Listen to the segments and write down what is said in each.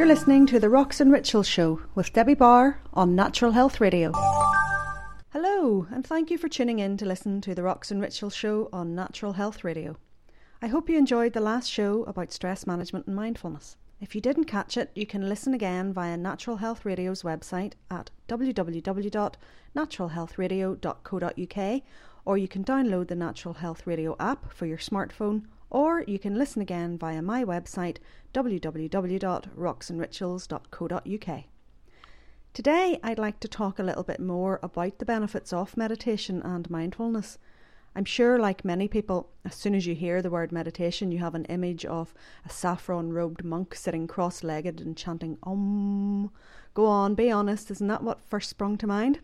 You're listening to the Rocks and Rituals Show with Debbie Barr on Natural Health Radio. Hello, and thank you for tuning in to listen to the Rocks and Rituals Show on Natural Health Radio. I hope you enjoyed the last show about stress management and mindfulness. If you didn't catch it, you can listen again via Natural Health Radio's website at www.naturalhealthradio.co.uk or you can download the Natural Health Radio app for your smartphone or you can listen again via my website www.rocksandrituals.co.uk. Today, I'd like to talk a little bit more about the benefits of meditation and mindfulness. I'm sure, like many people, as soon as you hear the word meditation, you have an image of a saffron robed monk sitting cross legged and chanting Om. Go on, be honest, isn't that what first sprung to mind?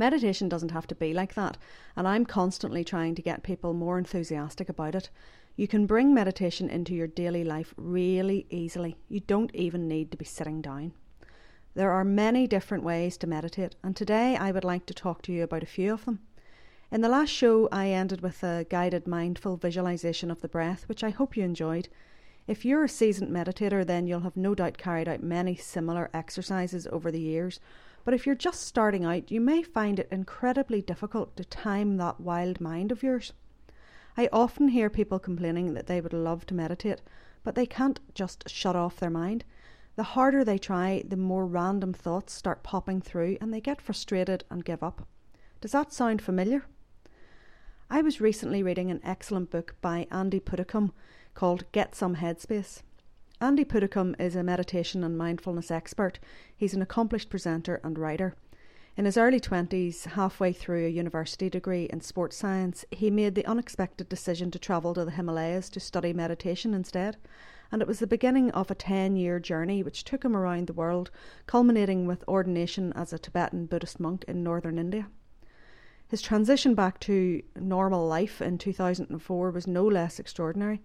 Meditation doesn't have to be like that, and I'm constantly trying to get people more enthusiastic about it. You can bring meditation into your daily life really easily. You don't even need to be sitting down. There are many different ways to meditate, and today I would like to talk to you about a few of them. In the last show, I ended with a guided mindful visualization of the breath, which I hope you enjoyed. If you're a seasoned meditator, then you'll have no doubt carried out many similar exercises over the years, but if you're just starting out, you may find it incredibly difficult to time that wild mind of yours. I often hear people complaining that they would love to meditate, but they can't just shut off their mind. The harder they try, the more random thoughts start popping through and they get frustrated and give up. Does that sound familiar? I was recently reading an excellent book by Andy Puddicombe called Get Some Headspace. Andy Puddicombe is a meditation and mindfulness expert. He's an accomplished presenter and writer. In his early 20s, halfway through a university degree in sports science, he made the unexpected decision to travel to the Himalayas to study meditation instead. And it was the beginning of a 10 year journey which took him around the world, culminating with ordination as a Tibetan Buddhist monk in northern India. His transition back to normal life in 2004 was no less extraordinary.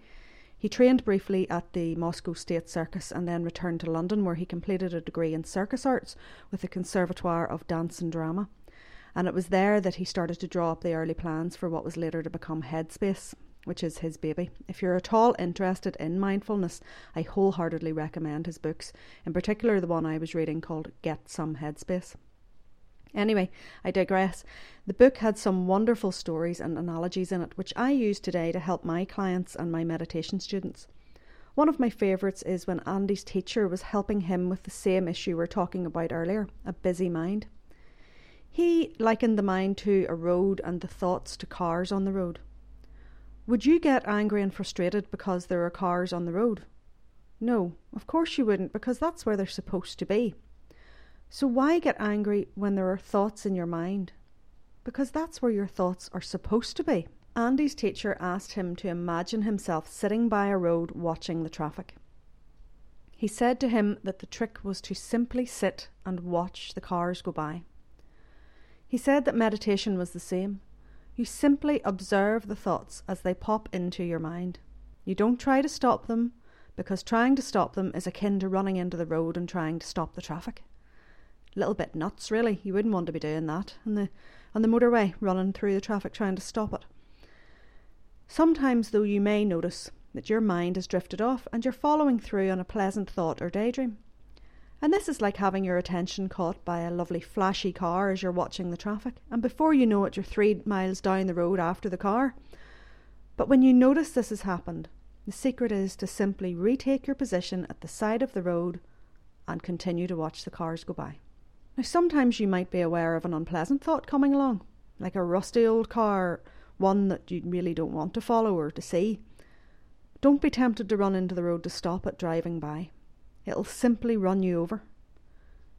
He trained briefly at the Moscow State Circus and then returned to London, where he completed a degree in circus arts with the Conservatoire of Dance and Drama. And it was there that he started to draw up the early plans for what was later to become Headspace, which is his baby. If you're at all interested in mindfulness, I wholeheartedly recommend his books, in particular the one I was reading called Get Some Headspace. Anyway, I digress. The book had some wonderful stories and analogies in it, which I use today to help my clients and my meditation students. One of my favourites is when Andy's teacher was helping him with the same issue we are talking about earlier a busy mind. He likened the mind to a road and the thoughts to cars on the road. Would you get angry and frustrated because there are cars on the road? No, of course you wouldn't, because that's where they're supposed to be. So why get angry when there are thoughts in your mind? Because that's where your thoughts are supposed to be. Andy's teacher asked him to imagine himself sitting by a road watching the traffic. He said to him that the trick was to simply sit and watch the cars go by. He said that meditation was the same. You simply observe the thoughts as they pop into your mind. You don't try to stop them, because trying to stop them is akin to running into the road and trying to stop the traffic little bit nuts, really. You wouldn't want to be doing that on the on the motorway, running through the traffic trying to stop it. Sometimes, though, you may notice that your mind has drifted off and you're following through on a pleasant thought or daydream. And this is like having your attention caught by a lovely flashy car as you're watching the traffic, and before you know it, you're three miles down the road after the car. But when you notice this has happened, the secret is to simply retake your position at the side of the road and continue to watch the cars go by. Now, sometimes you might be aware of an unpleasant thought coming along, like a rusty old car, one that you really don't want to follow or to see. Don't be tempted to run into the road to stop it driving by. It'll simply run you over.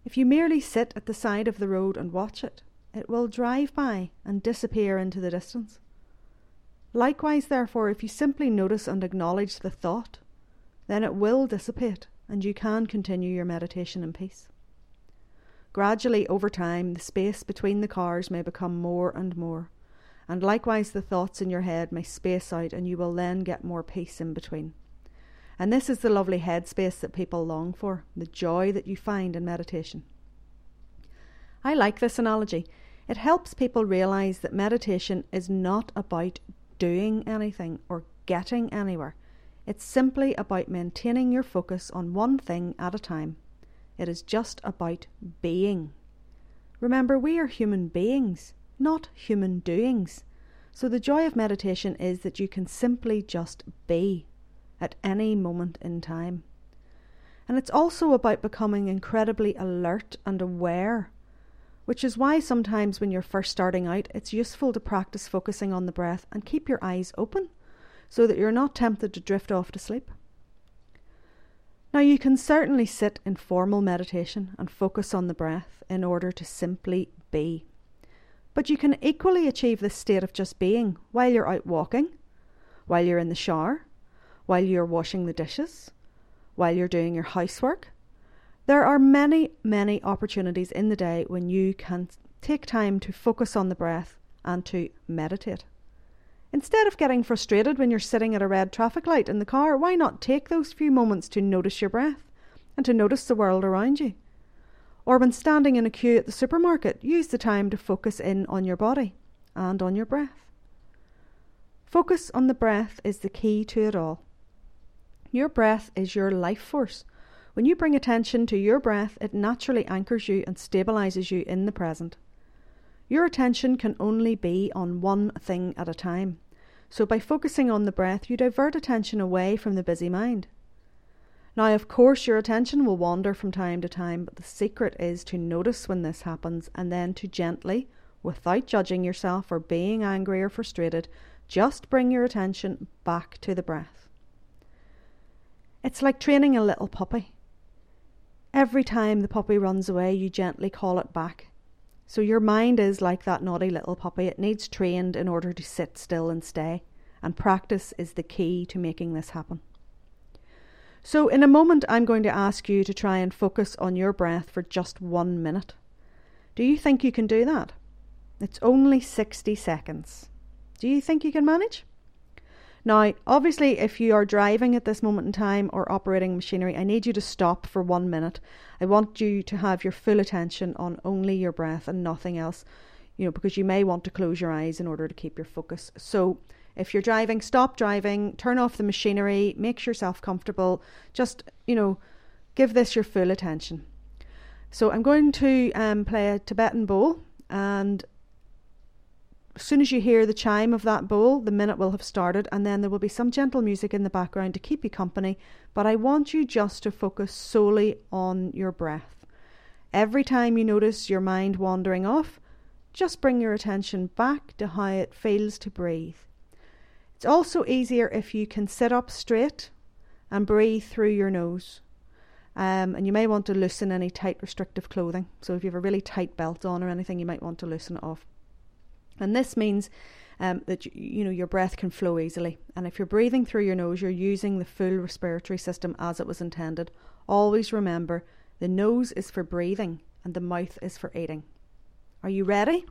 If you merely sit at the side of the road and watch it, it will drive by and disappear into the distance. Likewise, therefore, if you simply notice and acknowledge the thought, then it will dissipate and you can continue your meditation in peace. Gradually, over time, the space between the cars may become more and more, and likewise the thoughts in your head may space out, and you will then get more peace in between. And this is the lovely headspace that people long for, the joy that you find in meditation. I like this analogy. It helps people realize that meditation is not about doing anything or getting anywhere. It's simply about maintaining your focus on one thing at a time. It is just about being. Remember, we are human beings, not human doings. So the joy of meditation is that you can simply just be at any moment in time. And it's also about becoming incredibly alert and aware, which is why sometimes when you're first starting out, it's useful to practice focusing on the breath and keep your eyes open so that you're not tempted to drift off to sleep. Now, you can certainly sit in formal meditation and focus on the breath in order to simply be. But you can equally achieve this state of just being while you're out walking, while you're in the shower, while you're washing the dishes, while you're doing your housework. There are many, many opportunities in the day when you can take time to focus on the breath and to meditate. Instead of getting frustrated when you're sitting at a red traffic light in the car, why not take those few moments to notice your breath and to notice the world around you? Or when standing in a queue at the supermarket, use the time to focus in on your body and on your breath. Focus on the breath is the key to it all. Your breath is your life force. When you bring attention to your breath, it naturally anchors you and stabilizes you in the present. Your attention can only be on one thing at a time. So, by focusing on the breath, you divert attention away from the busy mind. Now, of course, your attention will wander from time to time, but the secret is to notice when this happens and then to gently, without judging yourself or being angry or frustrated, just bring your attention back to the breath. It's like training a little puppy. Every time the puppy runs away, you gently call it back. So your mind is like that naughty little puppy. It needs trained in order to sit still and stay. And practice is the key to making this happen. So, in a moment, I'm going to ask you to try and focus on your breath for just one minute. Do you think you can do that? It's only 60 seconds. Do you think you can manage? Now, obviously, if you are driving at this moment in time or operating machinery, I need you to stop for one minute. I want you to have your full attention on only your breath and nothing else, you know, because you may want to close your eyes in order to keep your focus. So, if you're driving, stop driving, turn off the machinery, make yourself comfortable, just, you know, give this your full attention. So, I'm going to um, play a Tibetan bowl and as soon as you hear the chime of that bowl, the minute will have started, and then there will be some gentle music in the background to keep you company. But I want you just to focus solely on your breath. Every time you notice your mind wandering off, just bring your attention back to how it feels to breathe. It's also easier if you can sit up straight and breathe through your nose. Um, and you may want to loosen any tight restrictive clothing. So if you have a really tight belt on or anything, you might want to loosen it off. And this means um, that you, know your breath can flow easily. And if you're breathing through your nose, you're using the full respiratory system as it was intended. Always remember the nose is for breathing and the mouth is for eating. Are you ready?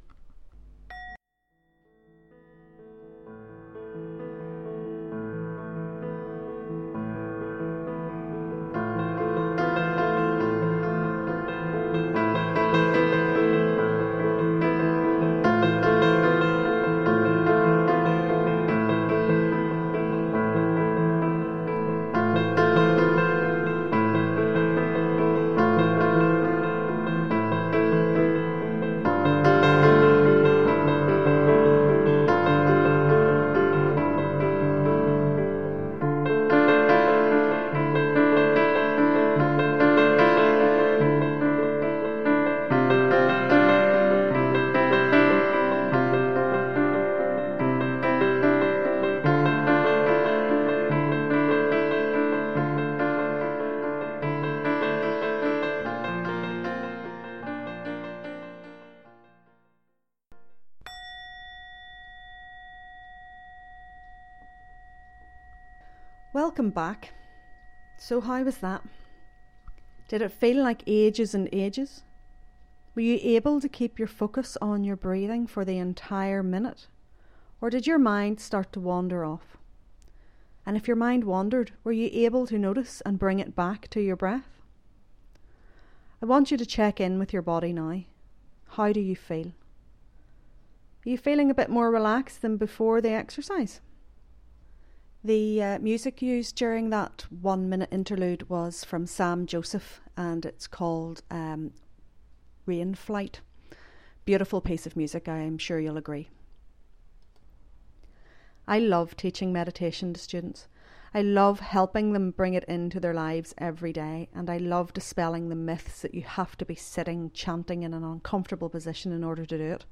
Welcome back. So, how was that? Did it feel like ages and ages? Were you able to keep your focus on your breathing for the entire minute? Or did your mind start to wander off? And if your mind wandered, were you able to notice and bring it back to your breath? I want you to check in with your body now. How do you feel? Are you feeling a bit more relaxed than before the exercise? The uh, music used during that one minute interlude was from Sam Joseph and it's called um, Rain Flight. Beautiful piece of music, I'm sure you'll agree. I love teaching meditation to students. I love helping them bring it into their lives every day, and I love dispelling the myths that you have to be sitting chanting in an uncomfortable position in order to do it.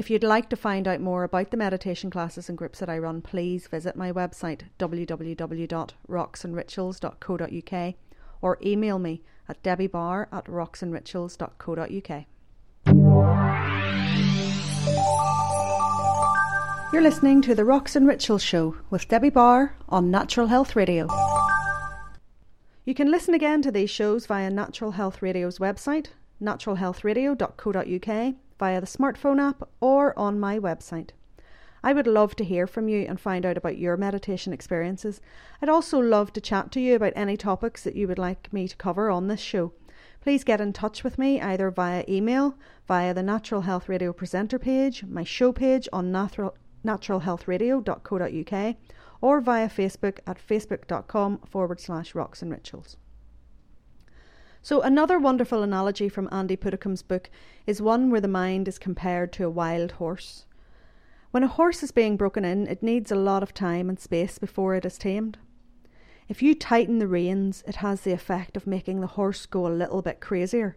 If you'd like to find out more about the meditation classes and groups that I run, please visit my website www.rocksandrituals.co.uk or email me at debbiebarr at rocksandrituals.co.uk. You're listening to the Rocks and Rituals Show with Debbie Barr on Natural Health Radio. You can listen again to these shows via Natural Health Radio's website, naturalhealthradio.co.uk via the smartphone app or on my website. I would love to hear from you and find out about your meditation experiences. I'd also love to chat to you about any topics that you would like me to cover on this show. Please get in touch with me either via email, via the Natural Health Radio presenter page, my show page on natural, naturalhealthradio.co.uk, or via Facebook at facebook.com forward slash rocks and rituals. So, another wonderful analogy from Andy Puddicombe's book is one where the mind is compared to a wild horse. When a horse is being broken in, it needs a lot of time and space before it is tamed. If you tighten the reins, it has the effect of making the horse go a little bit crazier.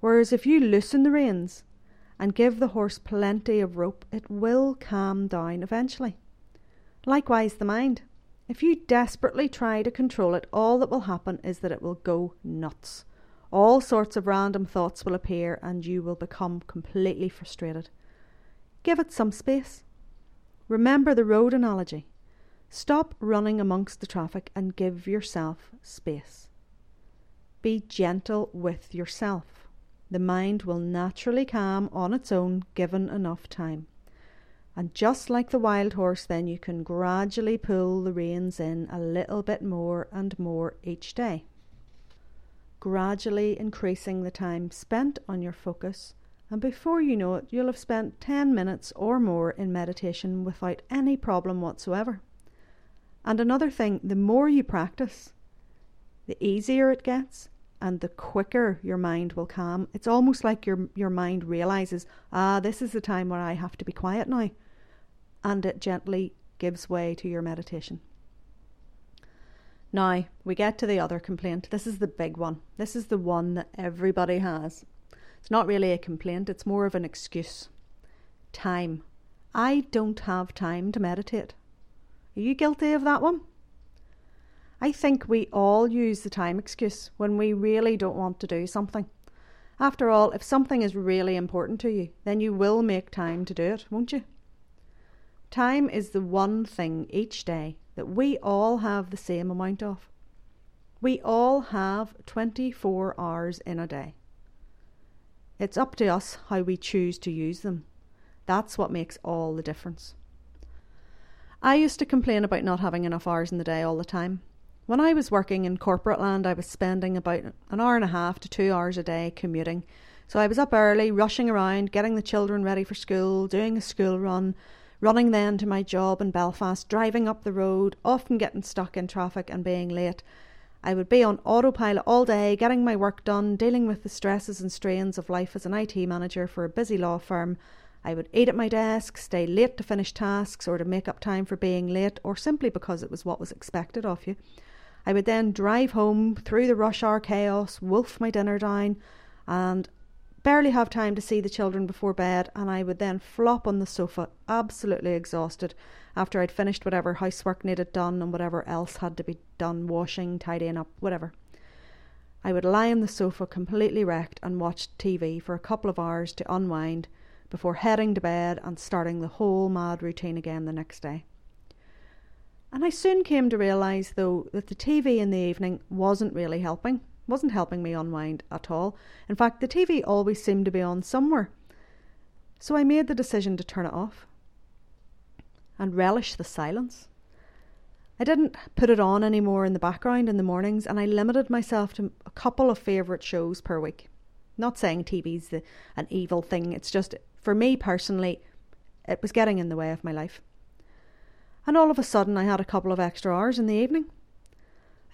Whereas if you loosen the reins and give the horse plenty of rope, it will calm down eventually. Likewise, the mind. If you desperately try to control it, all that will happen is that it will go nuts. All sorts of random thoughts will appear and you will become completely frustrated. Give it some space. Remember the road analogy. Stop running amongst the traffic and give yourself space. Be gentle with yourself. The mind will naturally calm on its own given enough time. And just like the wild horse, then you can gradually pull the reins in a little bit more and more each day. Gradually increasing the time spent on your focus, and before you know it, you'll have spent 10 minutes or more in meditation without any problem whatsoever. And another thing, the more you practice, the easier it gets and the quicker your mind will calm. It's almost like your your mind realizes, ah, this is the time where I have to be quiet now and it gently gives way to your meditation. Now, we get to the other complaint. This is the big one. This is the one that everybody has. It's not really a complaint, it's more of an excuse. Time. I don't have time to meditate. Are you guilty of that one? I think we all use the time excuse when we really don't want to do something. After all, if something is really important to you, then you will make time to do it, won't you? Time is the one thing each day that we all have the same amount of. We all have 24 hours in a day. It's up to us how we choose to use them. That's what makes all the difference. I used to complain about not having enough hours in the day all the time. When I was working in corporate land, I was spending about an hour and a half to two hours a day commuting. So I was up early, rushing around, getting the children ready for school, doing a school run, running then to my job in Belfast, driving up the road, often getting stuck in traffic and being late. I would be on autopilot all day, getting my work done, dealing with the stresses and strains of life as an IT manager for a busy law firm. I would eat at my desk, stay late to finish tasks or to make up time for being late, or simply because it was what was expected of you. I would then drive home through the rush hour chaos, wolf my dinner down, and barely have time to see the children before bed, and I would then flop on the sofa, absolutely exhausted, after I'd finished whatever housework needed done and whatever else had to be done washing, tidying up, whatever. I would lie on the sofa completely wrecked and watch TV for a couple of hours to unwind before heading to bed and starting the whole mad routine again the next day. And I soon came to realise, though, that the TV in the evening wasn't really helping wasn't helping me unwind at all. In fact, the TV always seemed to be on somewhere. So I made the decision to turn it off and relish the silence. I didn't put it on anymore in the background in the mornings, and I limited myself to a couple of favourite shows per week. Not saying TV's the, an evil thing, it's just for me personally, it was getting in the way of my life. And all of a sudden, I had a couple of extra hours in the evening.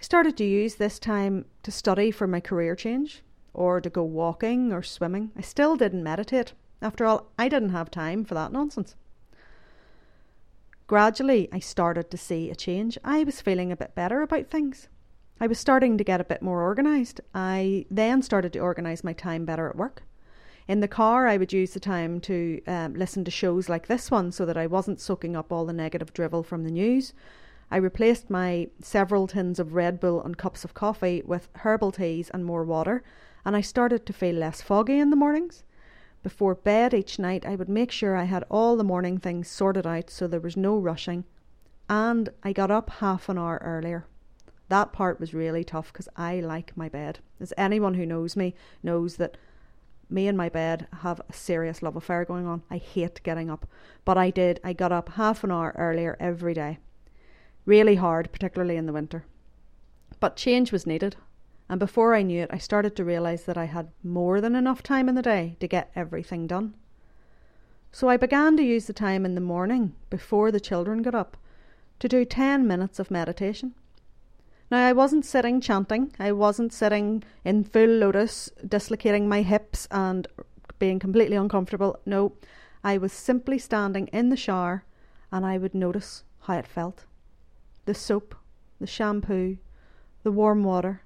I started to use this time to study for my career change or to go walking or swimming. I still didn't meditate. After all, I didn't have time for that nonsense. Gradually, I started to see a change. I was feeling a bit better about things. I was starting to get a bit more organised. I then started to organise my time better at work. In the car, I would use the time to um, listen to shows like this one so that I wasn't soaking up all the negative drivel from the news. I replaced my several tins of Red Bull and cups of coffee with herbal teas and more water, and I started to feel less foggy in the mornings. Before bed each night, I would make sure I had all the morning things sorted out so there was no rushing. And I got up half an hour earlier. That part was really tough because I like my bed. As anyone who knows me knows that me and my bed have a serious love affair going on. I hate getting up. But I did. I got up half an hour earlier every day. Really hard, particularly in the winter. But change was needed. And before I knew it, I started to realise that I had more than enough time in the day to get everything done. So I began to use the time in the morning, before the children got up, to do 10 minutes of meditation. Now, I wasn't sitting chanting, I wasn't sitting in full lotus, dislocating my hips and being completely uncomfortable. No, I was simply standing in the shower and I would notice how it felt the soap, the shampoo, the warm water,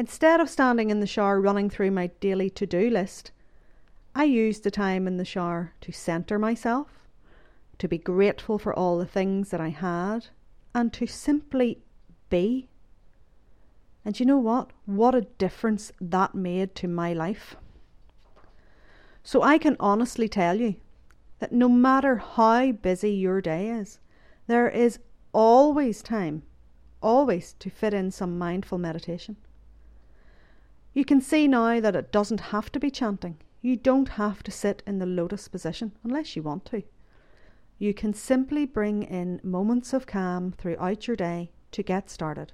Instead of standing in the shower running through my daily to do list, I used the time in the shower to centre myself, to be grateful for all the things that I had, and to simply be. And you know what? What a difference that made to my life. So I can honestly tell you that no matter how busy your day is, there is always time, always to fit in some mindful meditation. You can see now that it doesn't have to be chanting. You don't have to sit in the lotus position unless you want to. You can simply bring in moments of calm throughout your day to get started.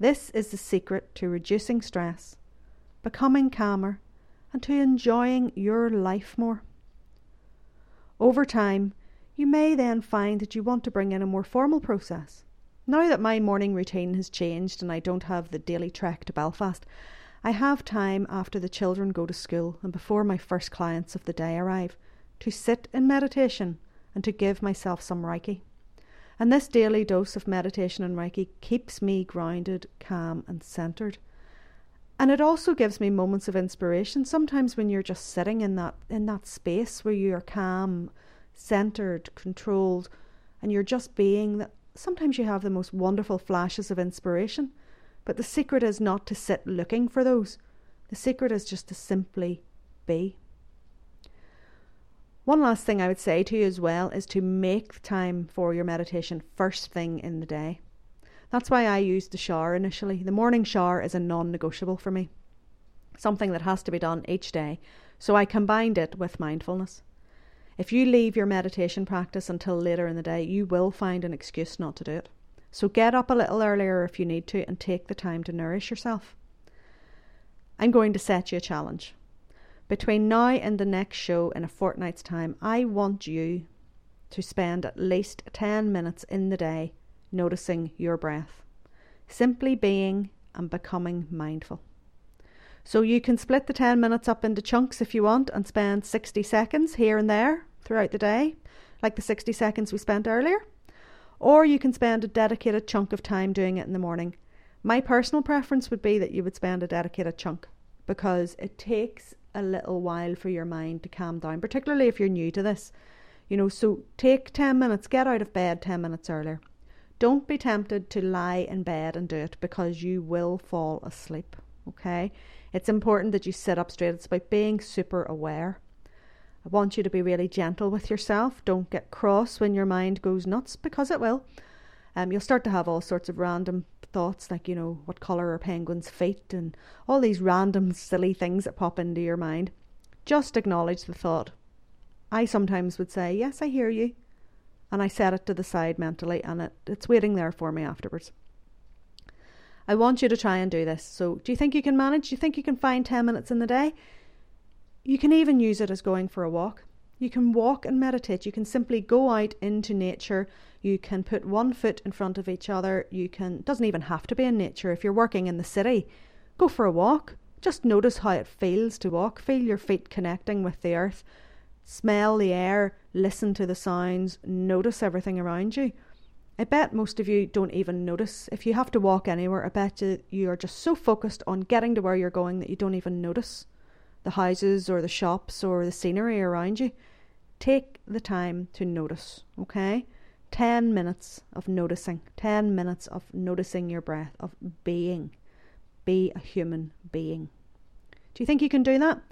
This is the secret to reducing stress, becoming calmer, and to enjoying your life more. Over time, you may then find that you want to bring in a more formal process. Now that my morning routine has changed and I don't have the daily trek to Belfast, I have time after the children go to school and before my first clients of the day arrive to sit in meditation and to give myself some Reiki. And this daily dose of meditation and Reiki keeps me grounded, calm, and centered. And it also gives me moments of inspiration. Sometimes when you're just sitting in that in that space where you're calm, centered, controlled, and you're just being that sometimes you have the most wonderful flashes of inspiration. But the secret is not to sit looking for those. The secret is just to simply be. One last thing I would say to you as well is to make time for your meditation first thing in the day. That's why I used the shower initially. The morning shower is a non negotiable for me, something that has to be done each day. So I combined it with mindfulness. If you leave your meditation practice until later in the day, you will find an excuse not to do it. So get up a little earlier if you need to and take the time to nourish yourself. I'm going to set you a challenge. Between now and the next show in a fortnight's time, I want you to spend at least 10 minutes in the day noticing your breath, simply being and becoming mindful. So you can split the 10 minutes up into chunks if you want and spend 60 seconds here and there throughout the day, like the 60 seconds we spent earlier or you can spend a dedicated chunk of time doing it in the morning. My personal preference would be that you would spend a dedicated chunk because it takes a little while for your mind to calm down, particularly if you're new to this. You know, so take 10 minutes, get out of bed 10 minutes earlier. Don't be tempted to lie in bed and do it because you will fall asleep. Okay? It's important that you sit up straight. It's about being super aware. I want you to be really gentle with yourself. Don't get cross when your mind goes nuts because it will. Um, you'll start to have all sorts of random thoughts like, you know, what colour are penguins' feet and all these random silly things that pop into your mind. Just acknowledge the thought. I sometimes would say, Yes, I hear you. And I set it to the side mentally and it, it's waiting there for me afterwards. I want you to try and do this. So, do you think you can manage? Do you think you can find 10 minutes in the day? You can even use it as going for a walk. You can walk and meditate. You can simply go out into nature. You can put one foot in front of each other. You can doesn't even have to be in nature. If you're working in the city, go for a walk. Just notice how it feels to walk. Feel your feet connecting with the earth. Smell the air, listen to the sounds, notice everything around you. I bet most of you don't even notice. If you have to walk anywhere, I bet you, you are just so focused on getting to where you're going that you don't even notice the houses or the shops or the scenery around you. Take the time to notice, okay? 10 minutes of noticing, 10 minutes of noticing your breath, of being. Be a human being. Do you think you can do that?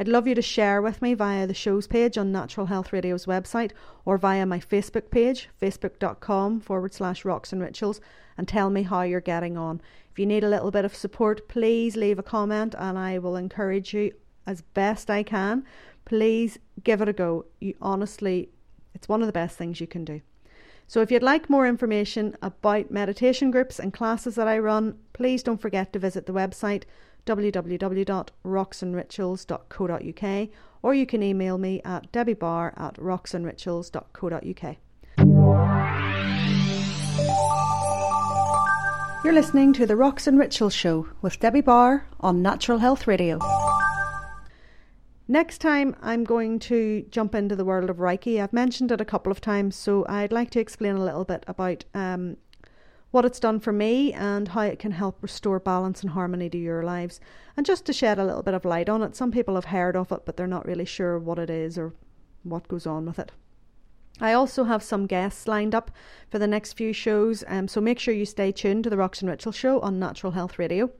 I'd love you to share with me via the show's page on Natural Health Radio's website or via my Facebook page, facebook.com forward slash rocks and rituals, and tell me how you're getting on. If you need a little bit of support, please leave a comment and I will encourage you as best I can. Please give it a go. You honestly, it's one of the best things you can do. So, if you'd like more information about meditation groups and classes that I run, please don't forget to visit the website www.rocksandrituals.co.uk or you can email me at debbiebarr at rocksandrituals.co.uk. You're listening to the Rocks and Rituals Show with Debbie Barr on Natural Health Radio. Next time, I'm going to jump into the world of Reiki. I've mentioned it a couple of times, so I'd like to explain a little bit about um, what it's done for me and how it can help restore balance and harmony to your lives. And just to shed a little bit of light on it, some people have heard of it, but they're not really sure what it is or what goes on with it. I also have some guests lined up for the next few shows, um, so make sure you stay tuned to the Rocks and Ritual Show on Natural Health Radio.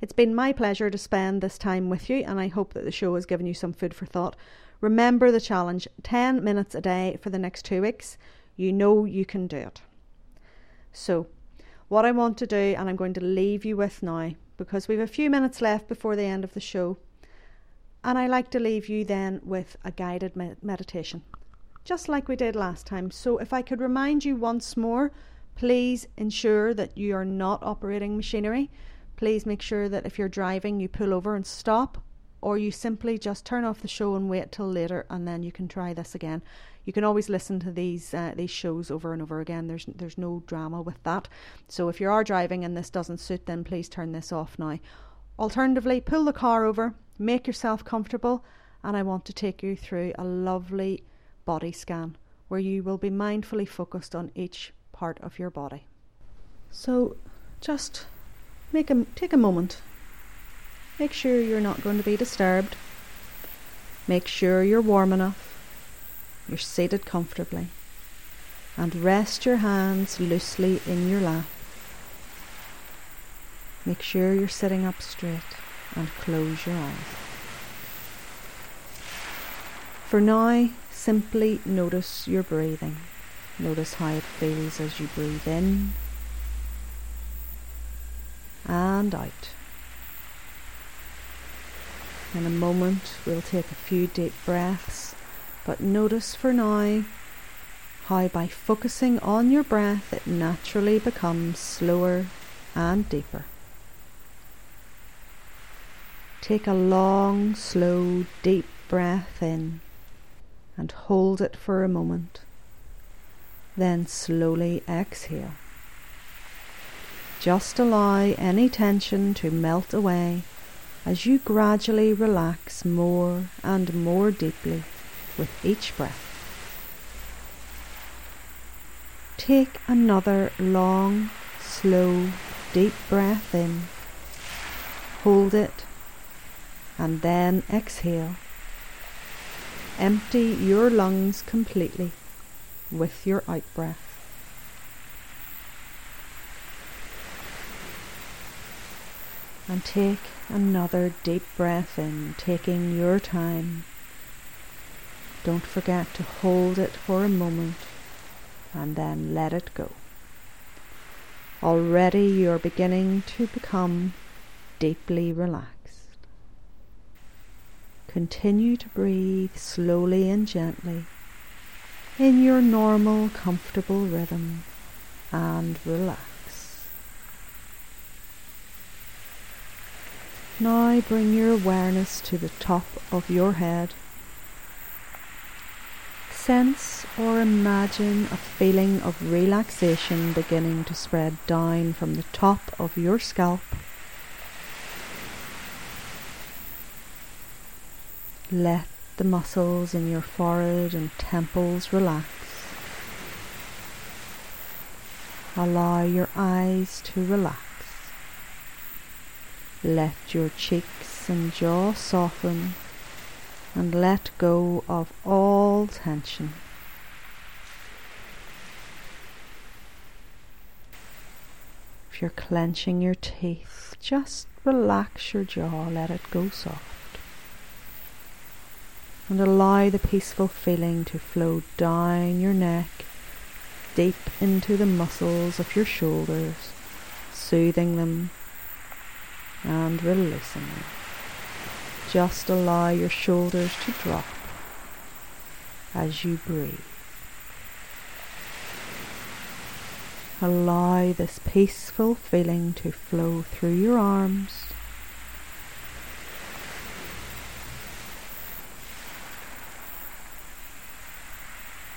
It's been my pleasure to spend this time with you, and I hope that the show has given you some food for thought. Remember the challenge 10 minutes a day for the next two weeks. You know you can do it. So, what I want to do, and I'm going to leave you with now, because we have a few minutes left before the end of the show. And I like to leave you then with a guided med- meditation, just like we did last time. So, if I could remind you once more, please ensure that you are not operating machinery. Please make sure that if you're driving, you pull over and stop, or you simply just turn off the show and wait till later, and then you can try this again you can always listen to these uh, these shows over and over again. There's there's no drama with that. So if you are driving and this doesn't suit, then please turn this off now. Alternatively, pull the car over, make yourself comfortable, and I want to take you through a lovely body scan where you will be mindfully focused on each part of your body. So just make a take a moment. Make sure you're not going to be disturbed. Make sure you're warm enough. You're seated comfortably and rest your hands loosely in your lap. Make sure you're sitting up straight and close your eyes. For now, simply notice your breathing. Notice how it feels as you breathe in and out. In a moment, we'll take a few deep breaths but notice for now how by focusing on your breath it naturally becomes slower and deeper. Take a long, slow, deep breath in and hold it for a moment. Then slowly exhale. Just allow any tension to melt away as you gradually relax more and more deeply with each breath. Take another long, slow, deep breath in. Hold it and then exhale. Empty your lungs completely with your out breath. And take another deep breath in, taking your time don't forget to hold it for a moment and then let it go. Already you're beginning to become deeply relaxed. Continue to breathe slowly and gently in your normal, comfortable rhythm and relax. Now bring your awareness to the top of your head Sense or imagine a feeling of relaxation beginning to spread down from the top of your scalp. Let the muscles in your forehead and temples relax. Allow your eyes to relax. Let your cheeks and jaw soften and let go of all tension. If you're clenching your teeth, just relax your jaw, let it go soft. And allow the peaceful feeling to flow down your neck, deep into the muscles of your shoulders, soothing them and releasing. Just allow your shoulders to drop as you breathe. Allow this peaceful feeling to flow through your arms.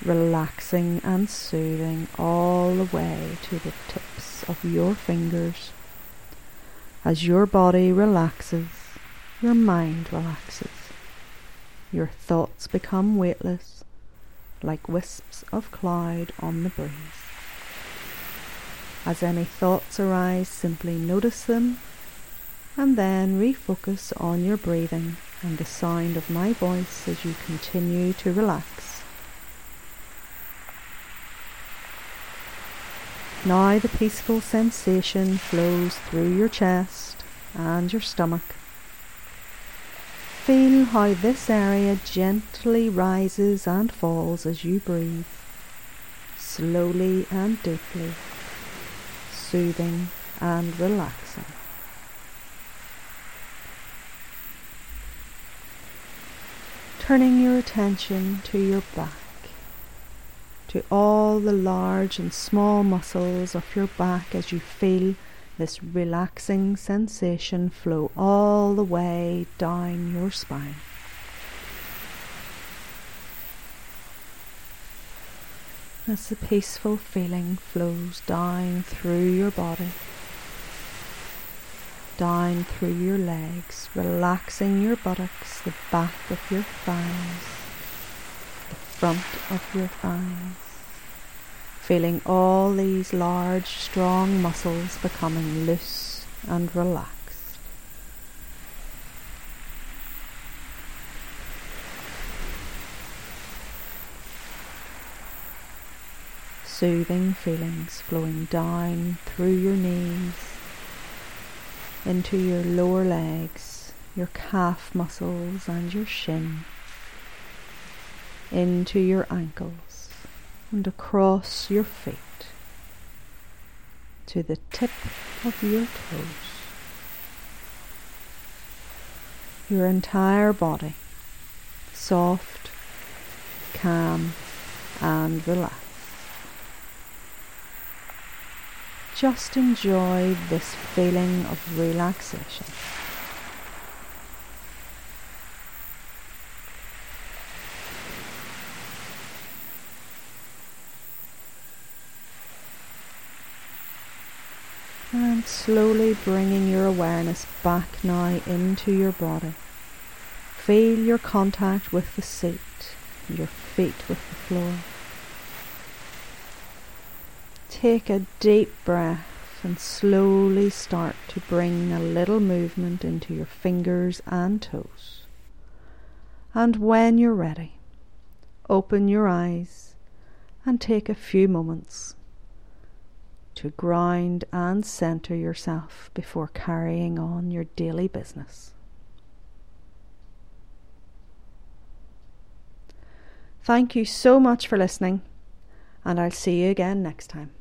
Relaxing and soothing all the way to the tips of your fingers as your body relaxes your mind relaxes. Your thoughts become weightless, like wisps of cloud on the breeze. As any thoughts arise, simply notice them and then refocus on your breathing and the sound of my voice as you continue to relax. Now the peaceful sensation flows through your chest and your stomach Feel how this area gently rises and falls as you breathe, slowly and deeply, soothing and relaxing. Turning your attention to your back, to all the large and small muscles of your back as you feel this relaxing sensation flow all the way down your spine. As the peaceful feeling flows down through your body, down through your legs, relaxing your buttocks, the back of your thighs, front of your thighs feeling all these large, strong muscles becoming loose and relaxed. Soothing feelings flowing down through your knees, into your lower legs, your calf muscles and your shin, into your ankles and across your feet to the tip of your toes. Your entire body soft, calm, and relaxed. Just enjoy this feeling of relaxation. Slowly bringing your awareness back now into your body. Feel your contact with the seat your feet with the floor. Take a deep breath and slowly start to bring a little movement into your fingers and toes. And when you're ready, open your eyes and take a few moments to ground and center yourself before carrying on your daily business. Thank you so much for listening, and I'll see you again next time.